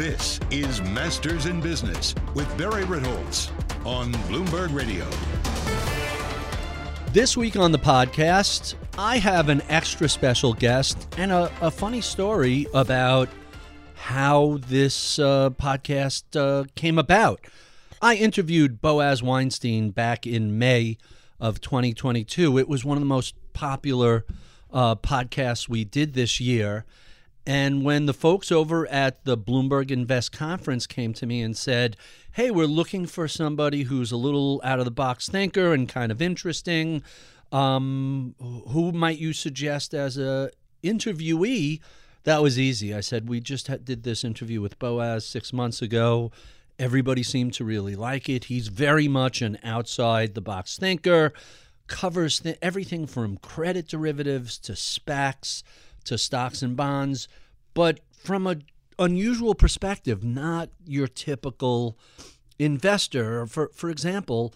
This is Masters in Business with Barry Ritholtz on Bloomberg Radio. This week on the podcast, I have an extra special guest and a, a funny story about how this uh, podcast uh, came about. I interviewed Boaz Weinstein back in May of 2022. It was one of the most popular uh, podcasts we did this year. And when the folks over at the Bloomberg Invest conference came to me and said, Hey, we're looking for somebody who's a little out of the box thinker and kind of interesting. Um, who might you suggest as a interviewee? That was easy. I said, We just did this interview with Boaz six months ago. Everybody seemed to really like it. He's very much an outside the box thinker, covers th- everything from credit derivatives to SPACs to stocks and bonds, but from a unusual perspective, not your typical investor. For for example,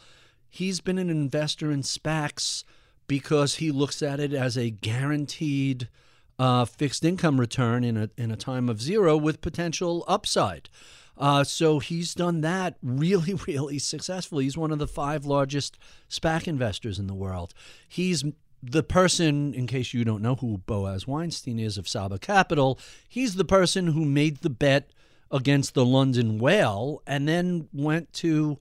he's been an investor in SPACs because he looks at it as a guaranteed uh, fixed income return in a in a time of zero with potential upside. Uh, so he's done that really, really successfully. He's one of the five largest SPAC investors in the world. He's the person, in case you don't know who Boaz Weinstein is of Saba Capital, he's the person who made the bet against the London Whale and then went to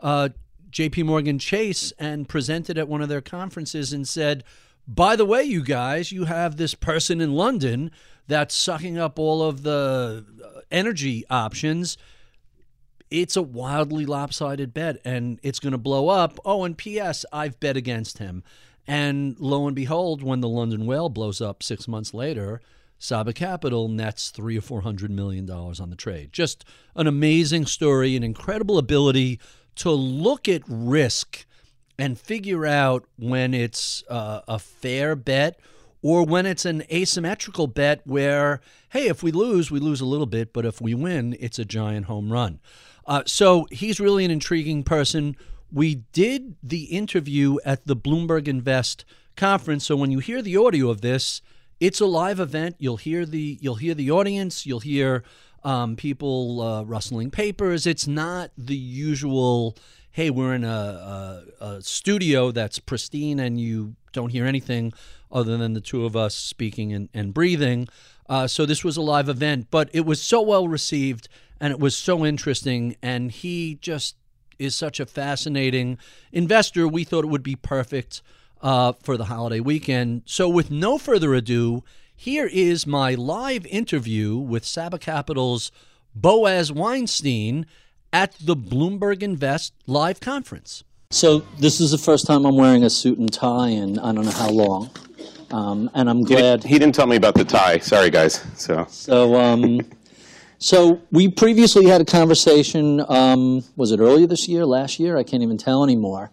uh, JP Morgan Chase and presented at one of their conferences and said, by the way, you guys, you have this person in London that's sucking up all of the uh, energy options. It's a wildly lopsided bet and it's going to blow up. Oh, and P.S., I've bet against him. And lo and behold, when the London Whale blows up six months later, Saba Capital nets three or four hundred million dollars on the trade. Just an amazing story, an incredible ability to look at risk and figure out when it's uh, a fair bet or when it's an asymmetrical bet where, hey, if we lose, we lose a little bit, but if we win, it's a giant home run. Uh, so he's really an intriguing person. We did the interview at the Bloomberg Invest conference, so when you hear the audio of this, it's a live event. You'll hear the you'll hear the audience. You'll hear um, people uh, rustling papers. It's not the usual. Hey, we're in a, a, a studio that's pristine, and you don't hear anything other than the two of us speaking and, and breathing. Uh, so this was a live event, but it was so well received and it was so interesting. And he just is such a fascinating investor. We thought it would be perfect uh, for the holiday weekend. So, with no further ado, here is my live interview with Saba Capital's Boaz Weinstein at the Bloomberg Invest live conference. So, this is the first time I'm wearing a suit and tie in I don't know how long. Um, and I'm glad. He, he, didn't tell me about the tie. Sorry, guys. So, so um, so we previously had a conversation. Um, was it earlier this year, last year? I can't even tell anymore.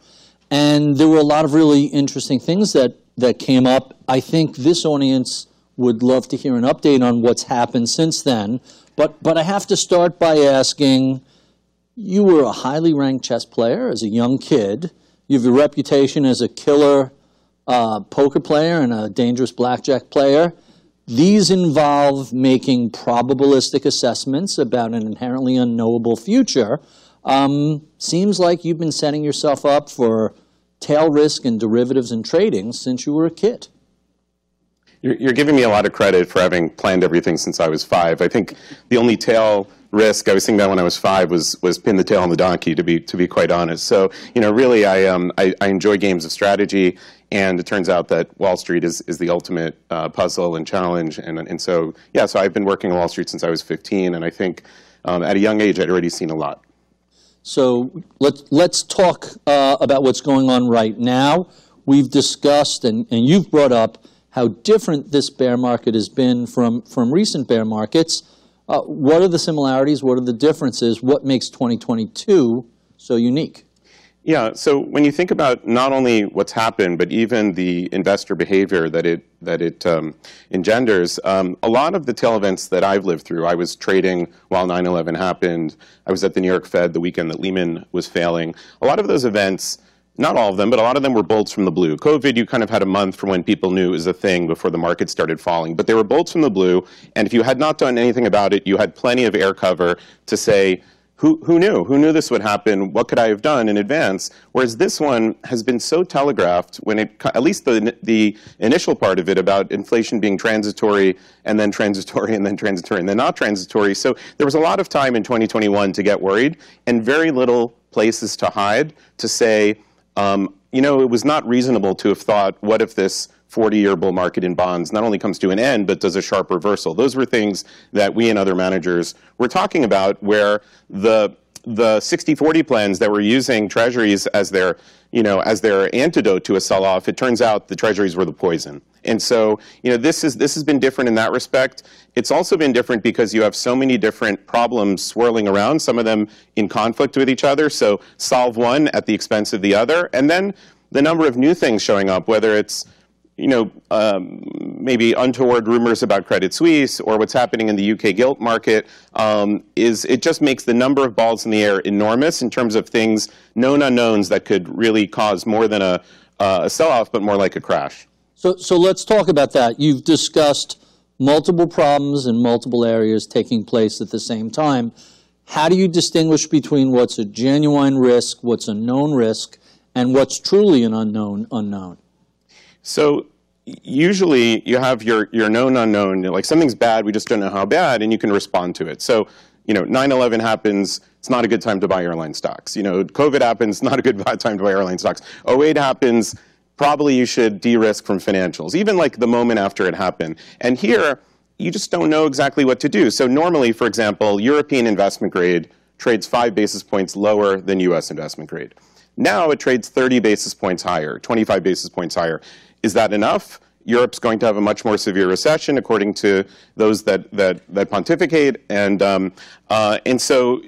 And there were a lot of really interesting things that that came up. I think this audience would love to hear an update on what's happened since then. But but I have to start by asking. You were a highly ranked chess player as a young kid. You have a reputation as a killer uh, poker player and a dangerous blackjack player. These involve making probabilistic assessments about an inherently unknowable future. Um, seems like you've been setting yourself up for tail risk and derivatives and trading since you were a kid. You're, you're giving me a lot of credit for having planned everything since I was five. I think the only tail risk I was thinking about when I was five was was pin the tail on the donkey. To be to be quite honest, so you know, really, I um I, I enjoy games of strategy, and it turns out that Wall Street is is the ultimate uh, puzzle and challenge, and and so yeah, so I've been working on Wall Street since I was 15, and I think um, at a young age I'd already seen a lot. So let's let's talk uh, about what's going on right now. We've discussed and, and you've brought up how different this bear market has been from, from recent bear markets. Uh, what are the similarities? What are the differences? What makes 2022 so unique? Yeah, so when you think about not only what's happened, but even the investor behavior that it that it um, engenders, um, a lot of the tail events that I've lived through, I was trading while 9/11 happened. I was at the New York Fed the weekend that Lehman was failing. A lot of those events not all of them, but a lot of them were bolts from the blue. COVID, you kind of had a month from when people knew it was a thing before the market started falling. But they were bolts from the blue, and if you had not done anything about it, you had plenty of air cover to say, who, who knew? Who knew this would happen? What could I have done in advance? Whereas this one has been so telegraphed when it, at least the, the initial part of it about inflation being transitory and then transitory and then transitory and then not transitory. So there was a lot of time in 2021 to get worried and very little places to hide to say, um, you know, it was not reasonable to have thought, what if this 40-year bull market in bonds not only comes to an end, but does a sharp reversal? Those were things that we and other managers were talking about where the the 60-40 plans that were using treasuries as their, you know, as their antidote to a sell-off, it turns out the treasuries were the poison. And so, you know, this is this has been different in that respect. It's also been different because you have so many different problems swirling around, some of them in conflict with each other. So solve one at the expense of the other, and then the number of new things showing up, whether it's you know, um, maybe untoward rumors about Credit Suisse or what's happening in the UK gilt market um, is it just makes the number of balls in the air enormous in terms of things, known unknowns that could really cause more than a, uh, a sell-off, but more like a crash. So, so let's talk about that. You've discussed multiple problems in multiple areas taking place at the same time. How do you distinguish between what's a genuine risk, what's a known risk, and what's truly an unknown unknown? So usually you have your, your known unknown, like something's bad, we just don't know how bad, and you can respond to it. So, you know, 9-11 happens, it's not a good time to buy airline stocks. You know, COVID happens, not a good time to buy airline stocks. 08 happens, probably you should de-risk from financials, even like the moment after it happened. And here, you just don't know exactly what to do. So normally, for example, European investment grade trades five basis points lower than US investment grade. Now it trades 30 basis points higher, 25 basis points higher. Is that enough? Europe's going to have a much more severe recession, according to those that that, that pontificate, and um, uh, and so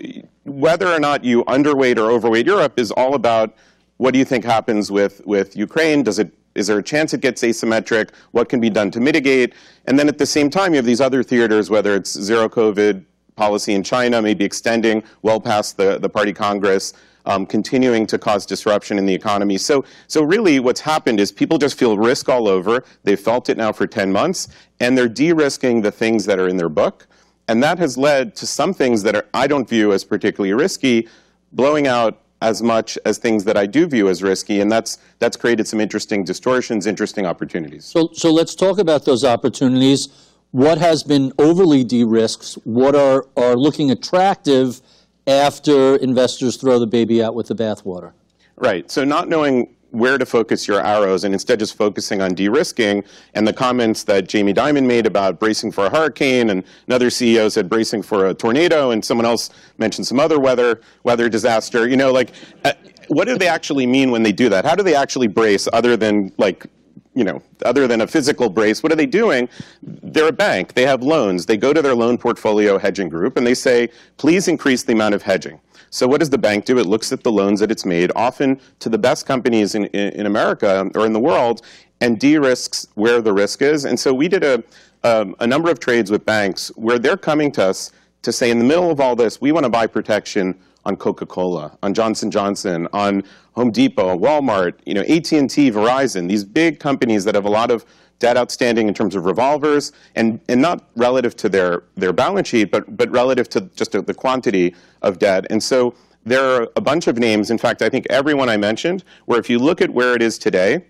whether or not you underweight or overweight Europe is all about what do you think happens with with Ukraine? Does it is there a chance it gets asymmetric? What can be done to mitigate? And then at the same time, you have these other theaters, whether it's zero COVID policy in China, maybe extending well past the, the party Congress, um, continuing to cause disruption in the economy. So, so really what's happened is people just feel risk all over. They've felt it now for 10 months, and they're de-risking the things that are in their book. And that has led to some things that are, I don't view as particularly risky, blowing out as much as things that I do view as risky, and that's that's created some interesting distortions, interesting opportunities. So, so let's talk about those opportunities. What has been overly de-risked? What are are looking attractive? After investors throw the baby out with the bathwater. Right. So not knowing where to focus your arrows and instead just focusing on de-risking and the comments that Jamie Dimon made about bracing for a hurricane and another CEO said bracing for a tornado and someone else mentioned some other weather weather disaster you know like uh, what do they actually mean when they do that how do they actually brace other than like you know, other than a physical brace, what are they doing? They're a bank. They have loans. They go to their loan portfolio hedging group and they say, please increase the amount of hedging. So what does the bank do? It looks at the loans that it's made, often to the best companies in, in, America or in the world, and de-risks where the risk is. And so we did a, um, a number of trades with banks where they're coming to us to say, in the middle of all this, we want to buy protection on Coca-Cola, on Johnson Johnson, on Home Depot, Walmart, you know, AT&T, Verizon, these big companies that have a lot of debt outstanding in terms of revolvers, and, and not relative to their, their balance sheet, but, but relative to just the quantity of debt. And so there are a bunch of names, in fact, I think everyone I mentioned, where if you look at where it is today,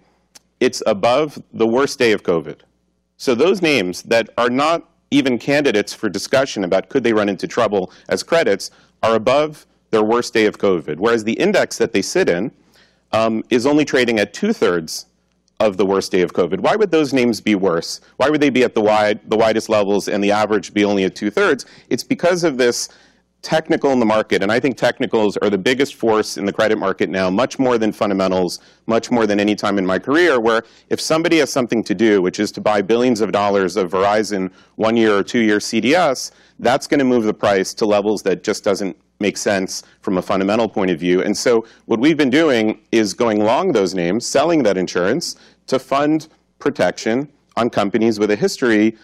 it's above the worst day of COVID. So those names that are not even candidates for discussion about could they run into trouble as credits are above their worst day of COVID, whereas the index that they sit in um, is only trading at two thirds of the worst day of COVID. Why would those names be worse? Why would they be at the wide, the widest levels and the average be only at two thirds? It's because of this technical in the market, and I think technicals are the biggest force in the credit market now, much more than fundamentals, much more than any time in my career, where if somebody has something to do, which is to buy billions of dollars of Verizon one year or two year CDS, that's going to move the price to levels that just doesn't make sense from a fundamental point of view. And so what we've been doing is going long those names, selling that insurance to fund protection on companies with a history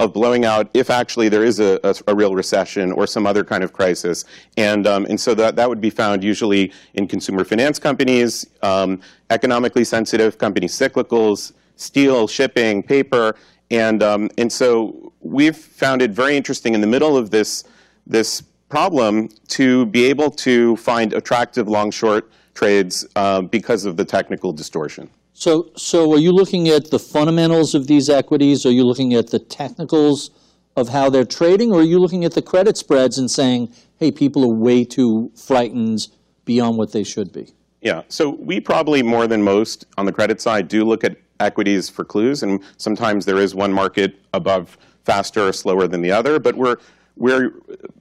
of blowing out if actually there is a, a, a, real recession or some other kind of crisis. And, um, and so that, that would be found usually in consumer finance companies, um, economically sensitive companies, cyclicals, steel, shipping, paper. And, um, and so we've found it very interesting in the middle of this, this problem to be able to find attractive long short trades uh, because of the technical distortion. So, so are you looking at the fundamentals of these equities? Are you looking at the technicals of how they're trading? Or are you looking at the credit spreads and saying, hey, people are way too frightened beyond what they should be? Yeah, so we probably more than most on the credit side do look at equities for clues, and sometimes there is one market above faster or slower than the other, but we're we're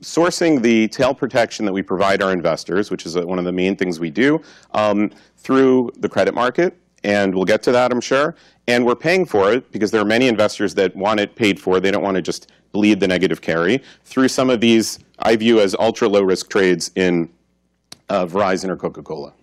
sourcing the tail protection that we provide our investors, which is one of the main things we do, um, through the credit market and we'll get to that, I'm sure. And we're paying for it because there are many investors that want it paid for. They don't want to just bleed the negative carry through some of these I view as ultra low risk trades in uh, Verizon or Coca Cola.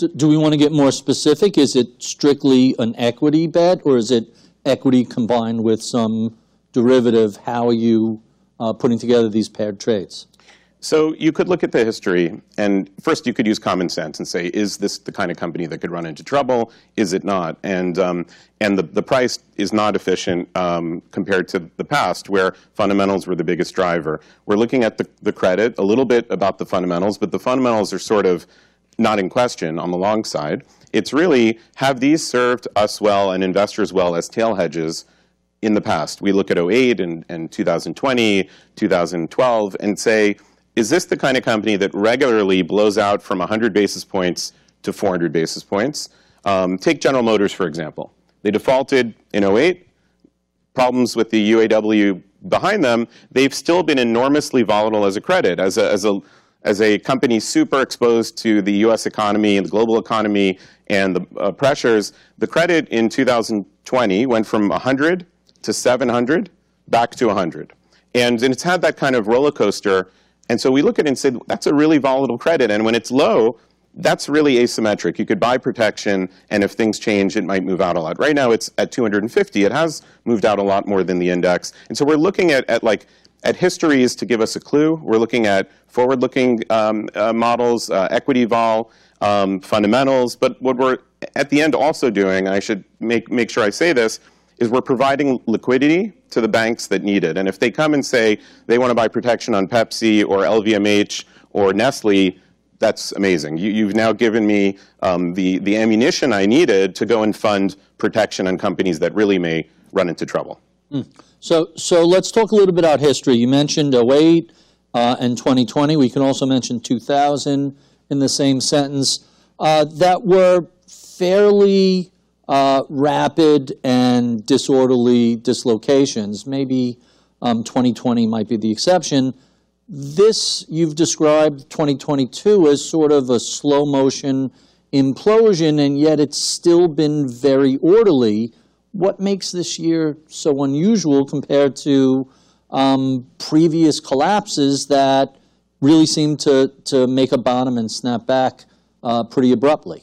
So do we want to get more specific? Is it strictly an equity bet, or is it equity combined with some derivative? How are you uh, putting together these paired trades? So you could look at the history, and first you could use common sense and say, is this the kind of company that could run into trouble? Is it not? And um, and the, the price is not efficient um, compared to the past, where fundamentals were the biggest driver. We're looking at the, the credit, a little bit about the fundamentals, but the fundamentals are sort of not in question on the long side. It's really, have these served us well and investors well as tail hedges in the past? We look at 08 and, and 2020, 2012, and say, is this the kind of company that regularly blows out from 100 basis points to 400 basis points? Um, take General Motors, for example. They defaulted in 08, problems with the UAW behind them. They've still been enormously volatile as a credit, as a, as a as a company super exposed to the US economy and the global economy and the uh, pressures, the credit in 2020 went from 100 to 700 back to 100. And, and it's had that kind of roller coaster. And so we look at it and say, that's a really volatile credit. And when it's low, that's really asymmetric. You could buy protection, and if things change, it might move out a lot. Right now, it's at 250. It has moved out a lot more than the index. And so we're looking at, at like at histories to give us a clue. We're looking at forward-looking um, uh, models, uh, equity vol, um, fundamentals. But what we're at the end also doing, I should make, make sure I say this, is we're providing liquidity to the banks that need it. And if they come and say they want to buy protection on Pepsi or LVMH or Nestle, that's amazing. You, have now given me um, the, the ammunition I needed to go and fund protection on companies that really may run into trouble. Mm. So, so let's talk a little bit about history. You mentioned 08 uh, and 2020. We can also mention 2000 in the same sentence. Uh, that were fairly uh, rapid and disorderly dislocations. Maybe um, 2020 might be the exception. This you've described 2022 as sort of a slow motion implosion, and yet it's still been very orderly what makes this year so unusual compared to um, previous collapses that really seem to, to make a bottom and snap back uh, pretty abruptly?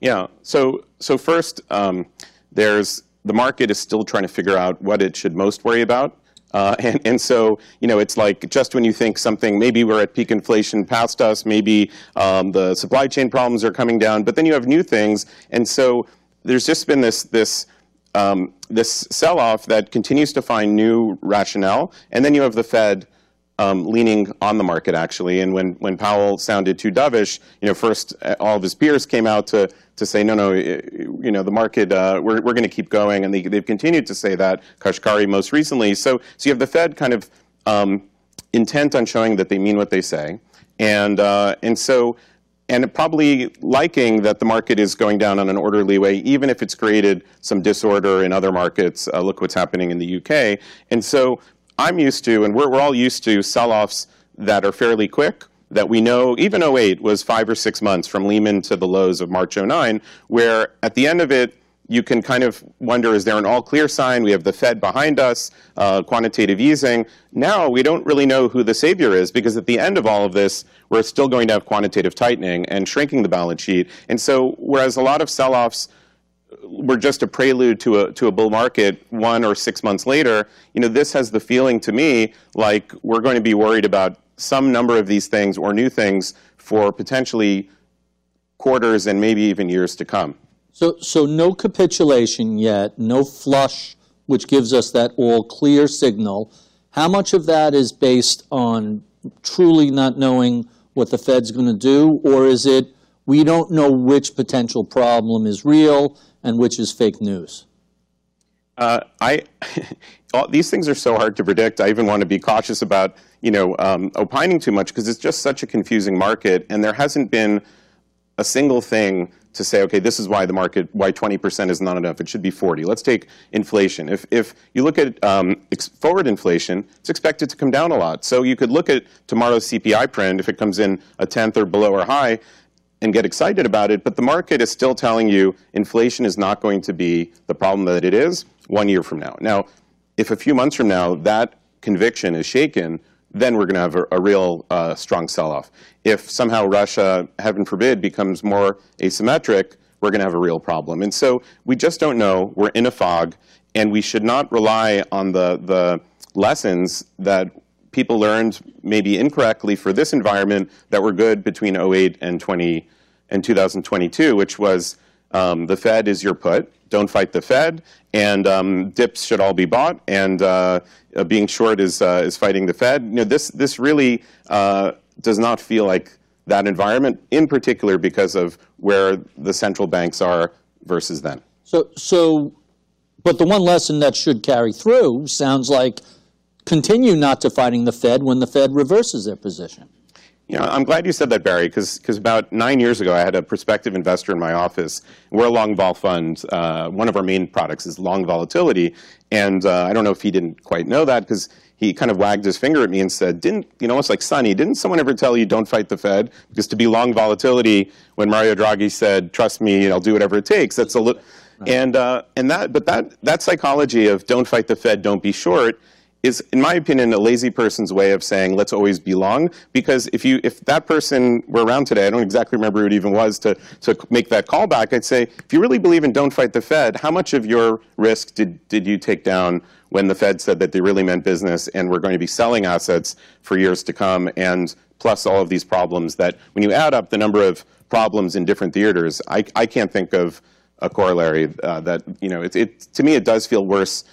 Yeah. So so first, um, there's the market is still trying to figure out what it should most worry about. Uh, and, and so, you know, it's like just when you think something, maybe we're at peak inflation past us, maybe um, the supply chain problems are coming down, but then you have new things. And so there's just been this, this, um, this sell-off that continues to find new rationale. And then you have the Fed um, leaning on the market actually. And when, when Powell sounded too dovish, you know, first uh, all of his peers came out to, to say, no, no, you know, the market, uh, we're, we're going to keep going. And they, they've continued to say that, Kashkari most recently. So, so you have the Fed kind of um, intent on showing that they mean what they say. And, uh, and so, and probably liking that the market is going down in an orderly way, even if it's created some disorder in other markets. Uh, look what's happening in the UK. And so I'm used to, and we're, we're all used to sell-offs that are fairly quick, that we know, even 08 was five or six months from Lehman to the lows of March 09, where at the end of it, you can kind of wonder, is there an all clear sign? We have the Fed behind us, uh, quantitative easing. Now we don't really know who the savior is because at the end of all of this, we're still going to have quantitative tightening and shrinking the balance sheet. And so, whereas a lot of sell offs were just a prelude to a to a bull market one or six months later, you know, this has the feeling to me like we're going to be worried about some number of these things or new things for potentially quarters and maybe even years to come. So, so no capitulation yet, no flush, which gives us that all clear signal. How much of that is based on truly not knowing what the Fed's going to do, or is it we don't know which potential problem is real and which is fake news? Uh, I, all, these things are so hard to predict. I even want to be cautious about, you know, um, opining too much because it's just such a confusing market, and there hasn't been a single thing to say, okay, this is why the market, why 20% is not enough. It should be 40. Let's take inflation. If, if you look at um, forward inflation, it's expected to come down a lot. So you could look at tomorrow's CPI print, if it comes in a tenth or below or high, and get excited about it, but the market is still telling you inflation is not going to be the problem that it is one year from now. Now, if a few months from now that conviction is shaken, then we're going to have a, a real uh, strong sell-off. If somehow Russia, heaven forbid, becomes more asymmetric, we're going to have a real problem. And so we just don't know. We're in a fog, and we should not rely on the, the lessons that people learned maybe incorrectly for this environment that were good between 08 and 20 and 2022, which was um, the Fed is your put, don't fight the Fed, and um, dips should all be bought, and uh, uh, being short is uh, is fighting the Fed. You know, this this really uh, does not feel like that environment, in particular because of where the central banks are versus then. So so, but the one lesson that should carry through sounds like continue not to fighting the Fed when the Fed reverses their position. You know, I'm glad you said that, Barry, because about nine years ago, I had a prospective investor in my office. We're a long vol fund. Uh, one of our main products is long volatility, and uh, I don't know if he didn't quite know that because he kind of wagged his finger at me and said, "Didn't you know? It's like Sonny. Didn't someone ever tell you don't fight the Fed? Because to be long volatility, when Mario Draghi said, "Trust me, I'll do whatever it takes," that's a little." And uh, and that, but that that psychology of don't fight the Fed, don't be short is, in my opinion, a lazy person's way of saying let's always be long. Because if you if that person were around today, I don't exactly remember who it even was to to make that callback. I'd say if you really believe in don't fight the Fed, how much of your risk did did you take down when the Fed said that they really meant business and we're going to be selling assets for years to come, and plus all of these problems that when you add up the number of problems in different theaters, I I can't think of a corollary uh, that you know it, it to me it does feel worse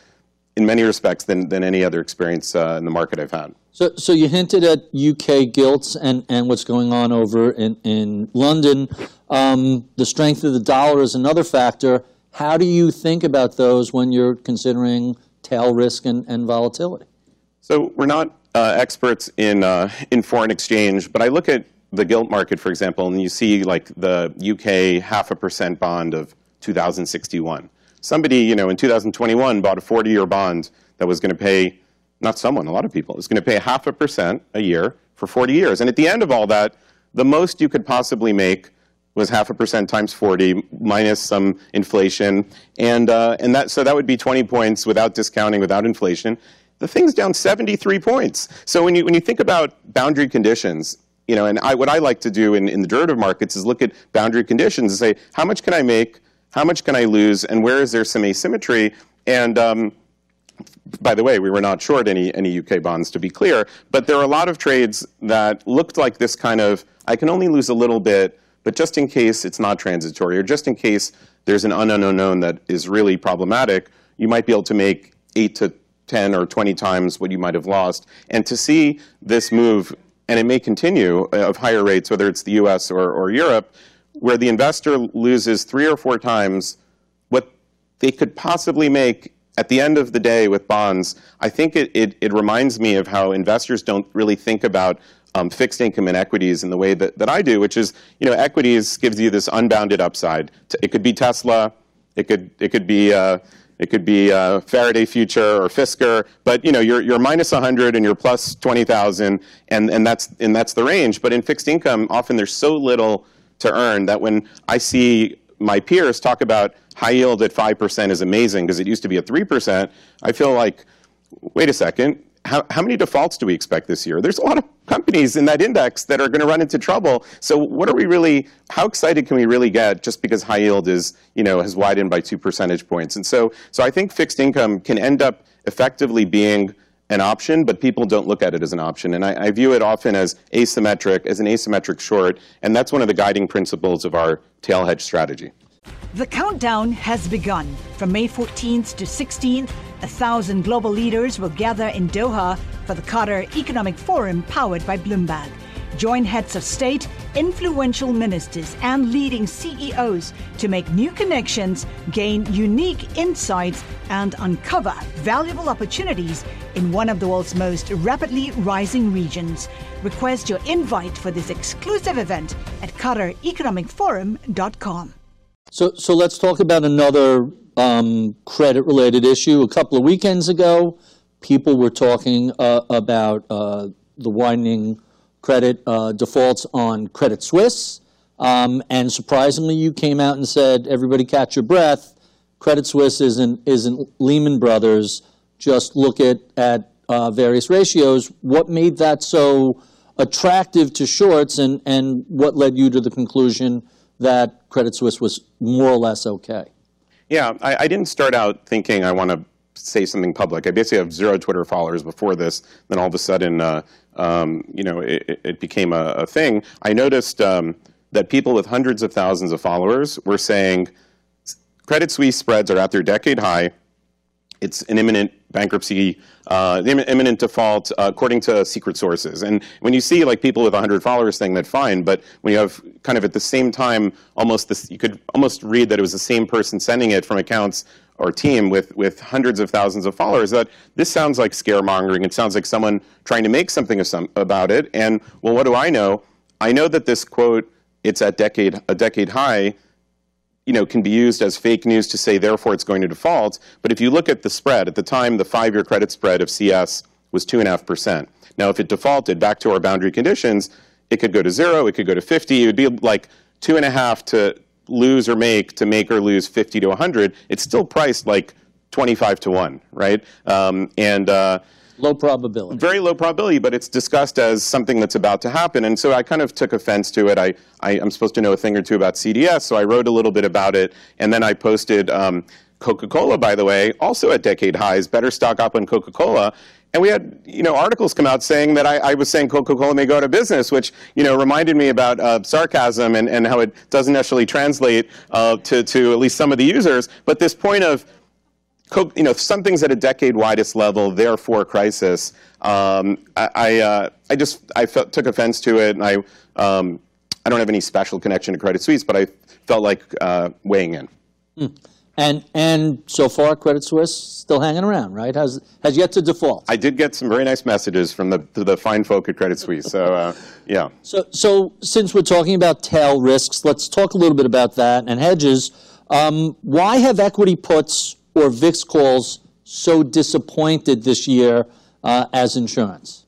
in many respects than, than any other experience uh, in the market I've had. So, so you hinted at UK gilts and, and what's going on over in, in London. Um, the strength of the dollar is another factor. How do you think about those when you're considering tail risk and, and volatility? So we're not uh, experts in, uh, in foreign exchange, but I look at the gilt market, for example, and you see like the UK half a percent bond of 2061 somebody, you know, in 2021 bought a 40-year bond that was going to pay, not someone, a lot of people, is going to pay half a percent a year for 40 years. And at the end of all that, the most you could possibly make was half a percent times 40 minus some inflation. And, uh, and that, so that would be 20 points without discounting, without inflation. The thing's down 73 points. So when you, when you think about boundary conditions, you know, and I, what I like to do in, in the derivative markets is look at boundary conditions and say, how much can I make how much can I lose, and where is there some asymmetry? And um, by the way, we were not short any, any UK bonds, to be clear, but there are a lot of trades that looked like this kind of, I can only lose a little bit, but just in case it's not transitory, or just in case there's an unknown unknown that is really problematic, you might be able to make 8 to 10 or 20 times what you might have lost. And to see this move, and it may continue, uh, of higher rates, whether it's the US or, or Europe, where the investor loses three or four times what they could possibly make at the end of the day with bonds, I think it, it, it reminds me of how investors don't really think about um, fixed income and equities in the way that, that I do, which is, you know, equities gives you this unbounded upside. It could be Tesla, it could, it could be, uh, it could be uh, Faraday Future or Fisker, but you know you're, you're minus 100 and you're plus 20,000, and, and that's and that's the range. But in fixed income, often there's so little to earn that when I see my peers talk about high yield at 5% is amazing because it used to be at 3%, I feel like, wait a second, how, how many defaults do we expect this year? There's a lot of companies in that index that are going to run into trouble. So what are we really, how excited can we really get just because high yield is, you know, has widened by two percentage points? And so, so I think fixed income can end up effectively being an option, but people don't look at it as an option. And I, I, view it often as asymmetric, as an asymmetric short, and that's one of the guiding principles of our tail hedge strategy. The countdown has begun. From May 14th to 16th, a thousand global leaders will gather in Doha for the Qatar Economic Forum powered by Bloomberg. Join heads of state, influential ministers, and leading CEOs to make new connections, gain unique insights, and uncover valuable opportunities in one of the world's most rapidly rising regions. Request your invite for this exclusive event at QatarEconomicForum.com. So, so let's talk about another um, credit-related issue. A couple of weekends ago, people were talking uh, about uh, the widening credit uh, defaults on Credit Suisse, um, and surprisingly, you came out and said, "Everybody, catch your breath. Credit Suisse isn't isn't Lehman Brothers. Just look at at uh, various ratios. What made that so attractive to shorts, and and what led you to the conclusion?" that Credit Suisse was more or less okay. Yeah, I, I didn't start out thinking I want to say something public. I basically have zero Twitter followers before this. Then all of a sudden, uh, um, you know, it, it became a, a, thing. I noticed um, that people with hundreds of thousands of followers were saying Credit Suisse spreads are at their decade high. It's an imminent bankruptcy, uh, imminent default, uh, according to secret sources. And when you see like people with 100 followers saying that, fine. But when you have kind of at the same time, almost this, you could almost read that it was the same person sending it from accounts or team with, with hundreds of thousands of followers. That this sounds like scaremongering. It sounds like someone trying to make something of some, about it. And well, what do I know? I know that this quote, it's at decade a decade high you know, can be used as fake news to say, therefore, it's going to default. But if you look at the spread, at the time, the five-year credit spread of CS was 2.5%. Now, if it defaulted back to our boundary conditions, it could go to zero, it could go to 50. It would be like 2.5 to lose or make, to make or lose 50 to 100. It's still priced like 25 to 1, right? Um, and uh, Low probability. Very low probability, but it's discussed as something that's about to happen. And so I kind of took offense to it. I, I, am supposed to know a thing or two about CDS, so I wrote a little bit about it. And then I posted um, Coca Cola, by the way, also at decade highs, better stock up on Coca Cola. And we had, you know, articles come out saying that I, I was saying Coca-Cola may go out of business, which, you know, reminded me about uh, sarcasm and, and how it doesn't necessarily translate uh, to, to at least some of the users. But this point of you know, something's at a decade-widest level, therefore crisis. Um, I, I, uh, I, just I felt, took offense to it, and I, um, I don't have any special connection to Credit Suisse, but I felt like uh, weighing in. Mm. And and so far, Credit Suisse still hanging around, right? Has has yet to default. I did get some very nice messages from the the fine folk at Credit Suisse. So uh, yeah. So so since we're talking about tail risks, let's talk a little bit about that and hedges. Um, why have equity puts or VIX calls so disappointed this year uh, as insurance?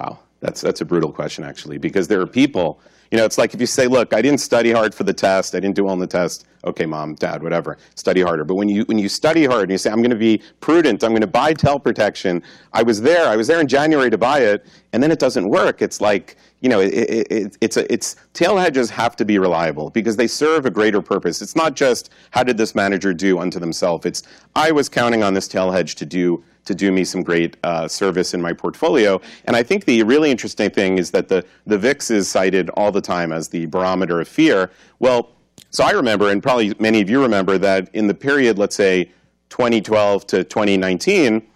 Wow. That's that's a brutal question actually, because there are people. You know, it's like if you say, "Look, I didn't study hard for the test. I didn't do well on the test." Okay, mom, dad, whatever. Study harder. But when you when you study hard and you say, "I'm going to be prudent. I'm going to buy tail protection." I was there. I was there in January to buy it, and then it doesn't work. It's like you know, it, it, it, it's a, it's tail hedges have to be reliable because they serve a greater purpose. It's not just how did this manager do unto themselves. It's I was counting on this tail hedge to do to do me some great uh, service in my portfolio. And I think the really interesting thing is that the, the VIX is cited all the time as the barometer of fear. Well, so I remember, and probably many of you remember, that in the period, let's say 2012 to 2019,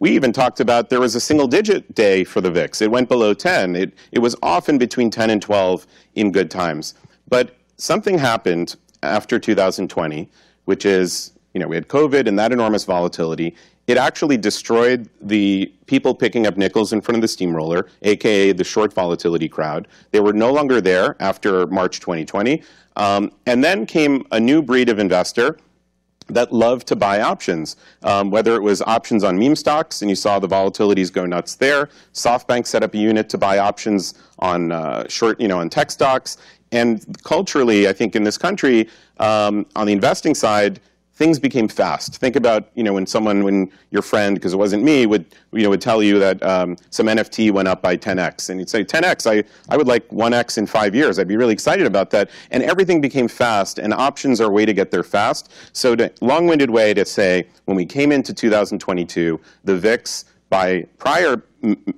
we even talked about there was a single digit day for the VIX. It went below 10. It, it was often between 10 and 12 in good times. But something happened after 2020, which is, you know, we had COVID and that enormous volatility, it actually destroyed the people picking up nickels in front of the steamroller, aka the short volatility crowd. They were no longer there after March 2020. Um, and then came a new breed of investor that loved to buy options, um, whether it was options on meme stocks, and you saw the volatilities go nuts there. SoftBank set up a unit to buy options on uh, short, you know, on tech stocks. And culturally, I think in this country, um, on the investing side, things became fast. Think about you know when someone, when your friend, because it wasn't me, would you know would tell you that um, some NFT went up by 10x, and you'd say 10x. I I would like 1x in five years. I'd be really excited about that. And everything became fast, and options are a way to get there fast. So, long-winded way to say, when we came into 2022, the VIX by prior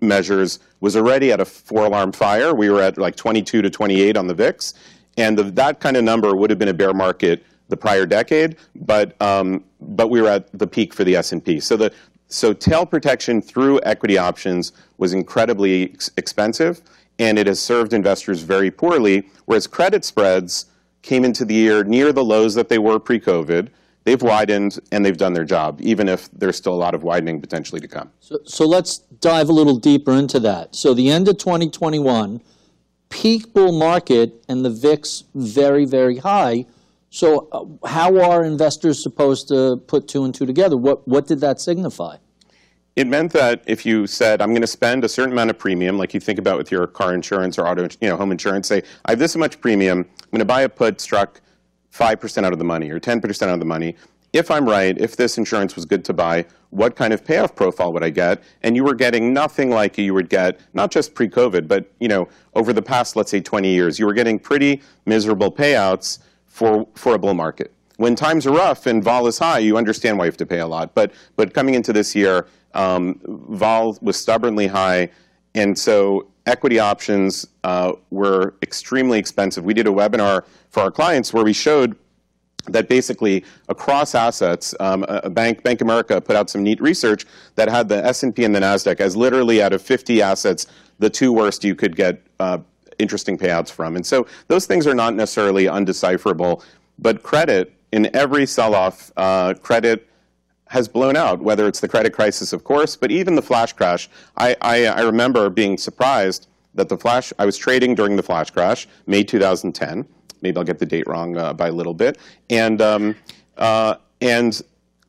measures was already at a four-alarm fire. We were at like 22 to 28 on the VIX, and the, that kind of number would have been a bear market the prior decade, but um, but we were at the peak for the S&P. So the so tail protection through equity options was incredibly ex- expensive, and it has served investors very poorly. Whereas credit spreads came into the year near the lows that they were pre-COVID. They've widened and they've done their job, even if there's still a lot of widening potentially to come. So, so let's dive a little deeper into that. So the end of 2021, peak bull market and the VIX very, very high so, uh, how are investors supposed to put two and two together? What, what did that signify? It meant that if you said, I'm going to spend a certain amount of premium, like you think about with your car insurance or auto, you know, home insurance, say, I have this much premium, I'm going to buy a put struck 5% out of the money or 10% out of the money. If I'm right, if this insurance was good to buy, what kind of payoff profile would I get? And you were getting nothing like you would get, not just pre-COVID, but you know, over the past, let's say, 20 years, you were getting pretty miserable payouts for, for a bull market. When times are rough and vol is high, you understand why you have to pay a lot. But, but coming into this year, um, vol was stubbornly high, and so equity options uh, were extremely expensive. We did a webinar for our clients where we showed that basically across assets, um, a bank, Bank America, put out some neat research that had the S&P and the Nasdaq as literally out of 50 assets, the two worst you could get uh, interesting payouts from. And so those things are not necessarily undecipherable. But credit, in every sell off, uh, credit has blown out, whether it's the credit crisis, of course, but even the flash crash. I, I, I remember being surprised that the flash, I was trading during the flash crash, May 2010. Maybe I'll get the date wrong uh, by a little bit. And, um, uh, and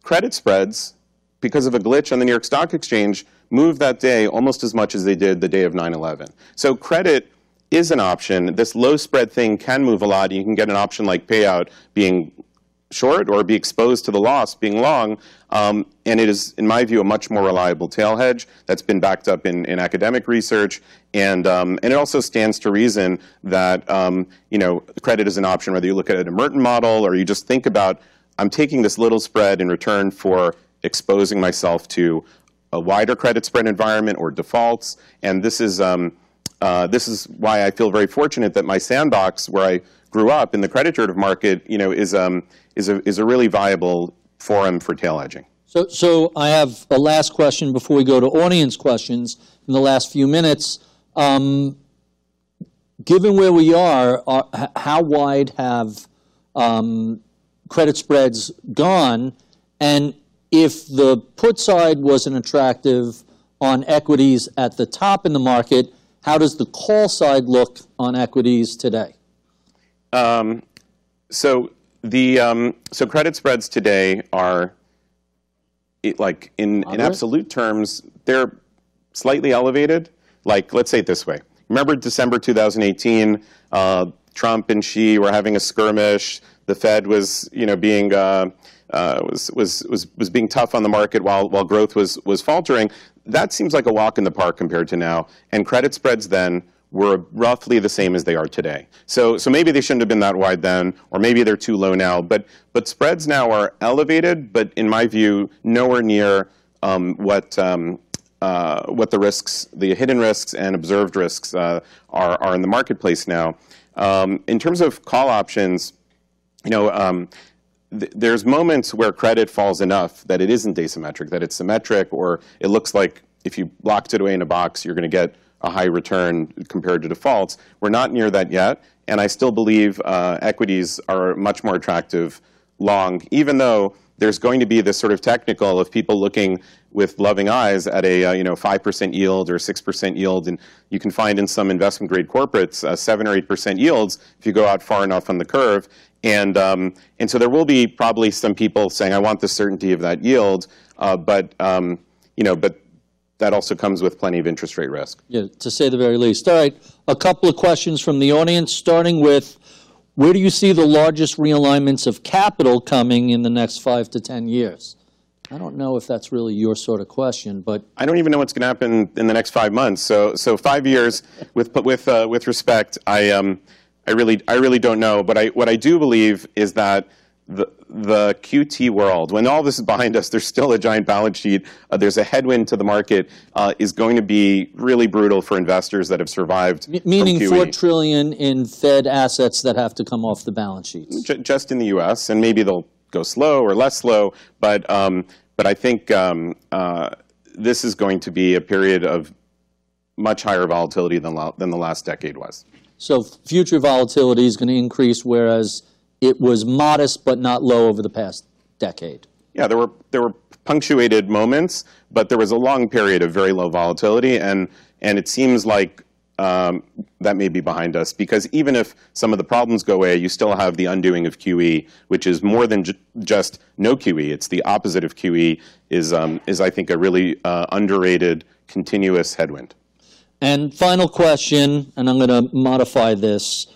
credit spreads, because of a glitch on the New York Stock Exchange, moved that day almost as much as they did the day of 9 11. So credit is an option. This low spread thing can move a lot. You can get an option like payout being short or be exposed to the loss being long. Um, and it is, in my view, a much more reliable tail hedge that's been backed up in, in academic research. And, um, and it also stands to reason that um, you know, credit is an option, whether you look at a Merton model or you just think about, I'm taking this little spread in return for exposing myself to a wider credit spread environment or defaults. And this is, um, uh, this is why I feel very fortunate that my sandbox, where I grew up in the credit derivative market, you know, is um, is a is a really viable forum for tail hedging. So, so I have a last question before we go to audience questions in the last few minutes. Um, given where we are, are, uh, how wide have um, credit spreads gone? And if the put side wasn't attractive on equities at the top in the market, how does the call side look on equities today? Um, so the um, so credit spreads today are it, like in, in absolute terms they're slightly elevated. like, let's say it this way. Remember December 2018, uh, Trump and Xi were having a skirmish. The Fed was, you know, being uh, uh, was, was was was being tough on the market while while growth was was faltering. That seems like a walk in the park compared to now. And credit spreads then were roughly the same as they are today. So, so maybe they shouldn't have been that wide then, or maybe they're too low now. But, but spreads now are elevated, but in my view, nowhere near um, what, um, uh, what the risks, the hidden risks and observed risks uh, are, are in the marketplace now. Um, in terms of call options, you know, um, th there's moments where credit falls enough that it isn't asymmetric, that it's symmetric, or it looks like if you locked it away in a box, you're going to get a high return compared to defaults. We're not near that yet, and I still believe uh, equities are much more attractive long, even though there's going to be this sort of technical of people looking with loving eyes at a uh, you know 5% yield or 6% yield, and you can find in some investment grade corporates uh, 7 or 8% yields if you go out far enough on the curve. And, um, and so there will be probably some people saying, I want the certainty of that yield, uh, but, um, you know, but that also comes with plenty of interest rate risk. Yeah, to say the very least. All right, a couple of questions from the audience, starting with where do you see the largest realignments of capital coming in the next five to 10 years? I don't know if that's really your sort of question, but I don't even know what's going to happen in the next five months. So, so five years, with with uh, with respect, I um, I really I really don't know. But I what I do believe is that the, the QT world, when all this is behind us, there's still a giant balance sheet. Uh, there's a headwind to the market. Uh, is going to be really brutal for investors that have survived. M- meaning four trillion in Fed assets that have to come off the balance sheets. J- just in the U.S. and maybe they'll go slow or less slow. But um, but I think um, uh, this is going to be a period of much higher volatility than than the last decade was. So future volatility is going to increase, whereas it was modest but not low over the past decade. Yeah, there were there were punctuated moments, but there was a long period of very low volatility, and and it seems like um, that may be behind us because even if some of the problems go away, you still have the undoing of QE, which is more than ju just no QE. It's the opposite of QE. is um, is I think a really uh, underrated continuous headwind. And final question, and I'm going to modify this.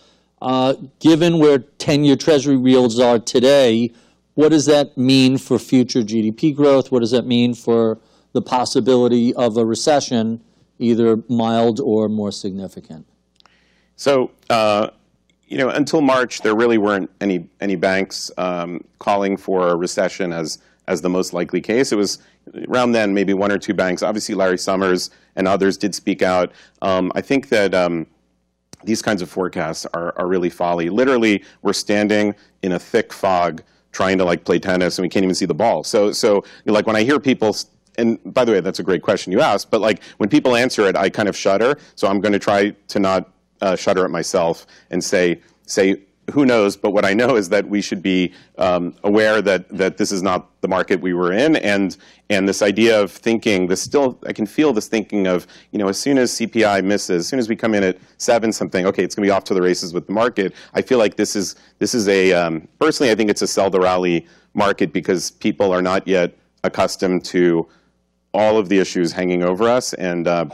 Uh, given where 10-year Treasury yields are today, what does that mean for future GDP growth? What does that mean for the possibility of a recession, either mild or more significant? So, uh, you know, until March, there really weren't any any banks um, calling for a recession as as the most likely case. It was around then maybe one or two banks. Obviously, Larry Summers and others did speak out. Um, I think that. Um, these kinds of forecasts are, are really folly. Literally, we're standing in a thick fog trying to like play tennis and we can't even see the ball. So, so like when I hear people, and by the way, that's a great question you asked, but like when people answer it, I kind of shudder. So I'm going to try to not uh, shudder at myself and say, say, who knows? But what I know is that we should be um, aware that that this is not the market we were in, and and this idea of thinking, this still, I can feel this thinking of, you know, as soon as CPI misses, as soon as we come in at seven something, okay, it's going to be off to the races with the market. I feel like this is this is a um, personally, I think it's a sell the rally market because people are not yet accustomed to all of the issues hanging over us, and uh,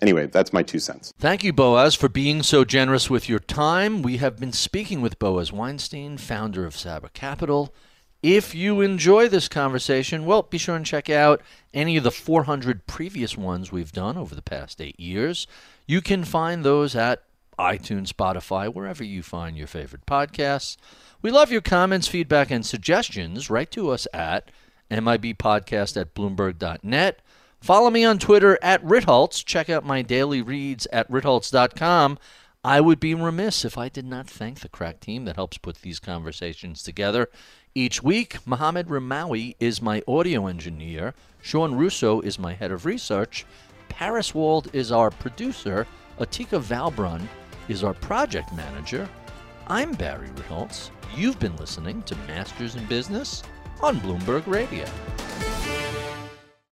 anyway, that's my two cents. Thank you, Boaz, for being so generous with your time. We have been speaking with Boaz Weinstein, founder of Saba Capital. If you enjoy this conversation, well, be sure and check out any of the 400 previous ones we've done over the past eight years. You can find those at iTunes, Spotify, wherever you find your favorite podcasts. We love your comments, feedback, and suggestions. Write to us at mibpodcast at bloomberg.net. Follow me on Twitter at Ritholtz. Check out my daily reads at ritholtz.com. I would be remiss if I did not thank the crack team that helps put these conversations together. Each week, Mohammed Rimawi is my audio engineer, Sean Russo is my head of research, Paris Wald is our producer, Atika Valbrun is our project manager. I'm Barry Ritholtz. You've been listening to Masters in Business on Bloomberg Radio.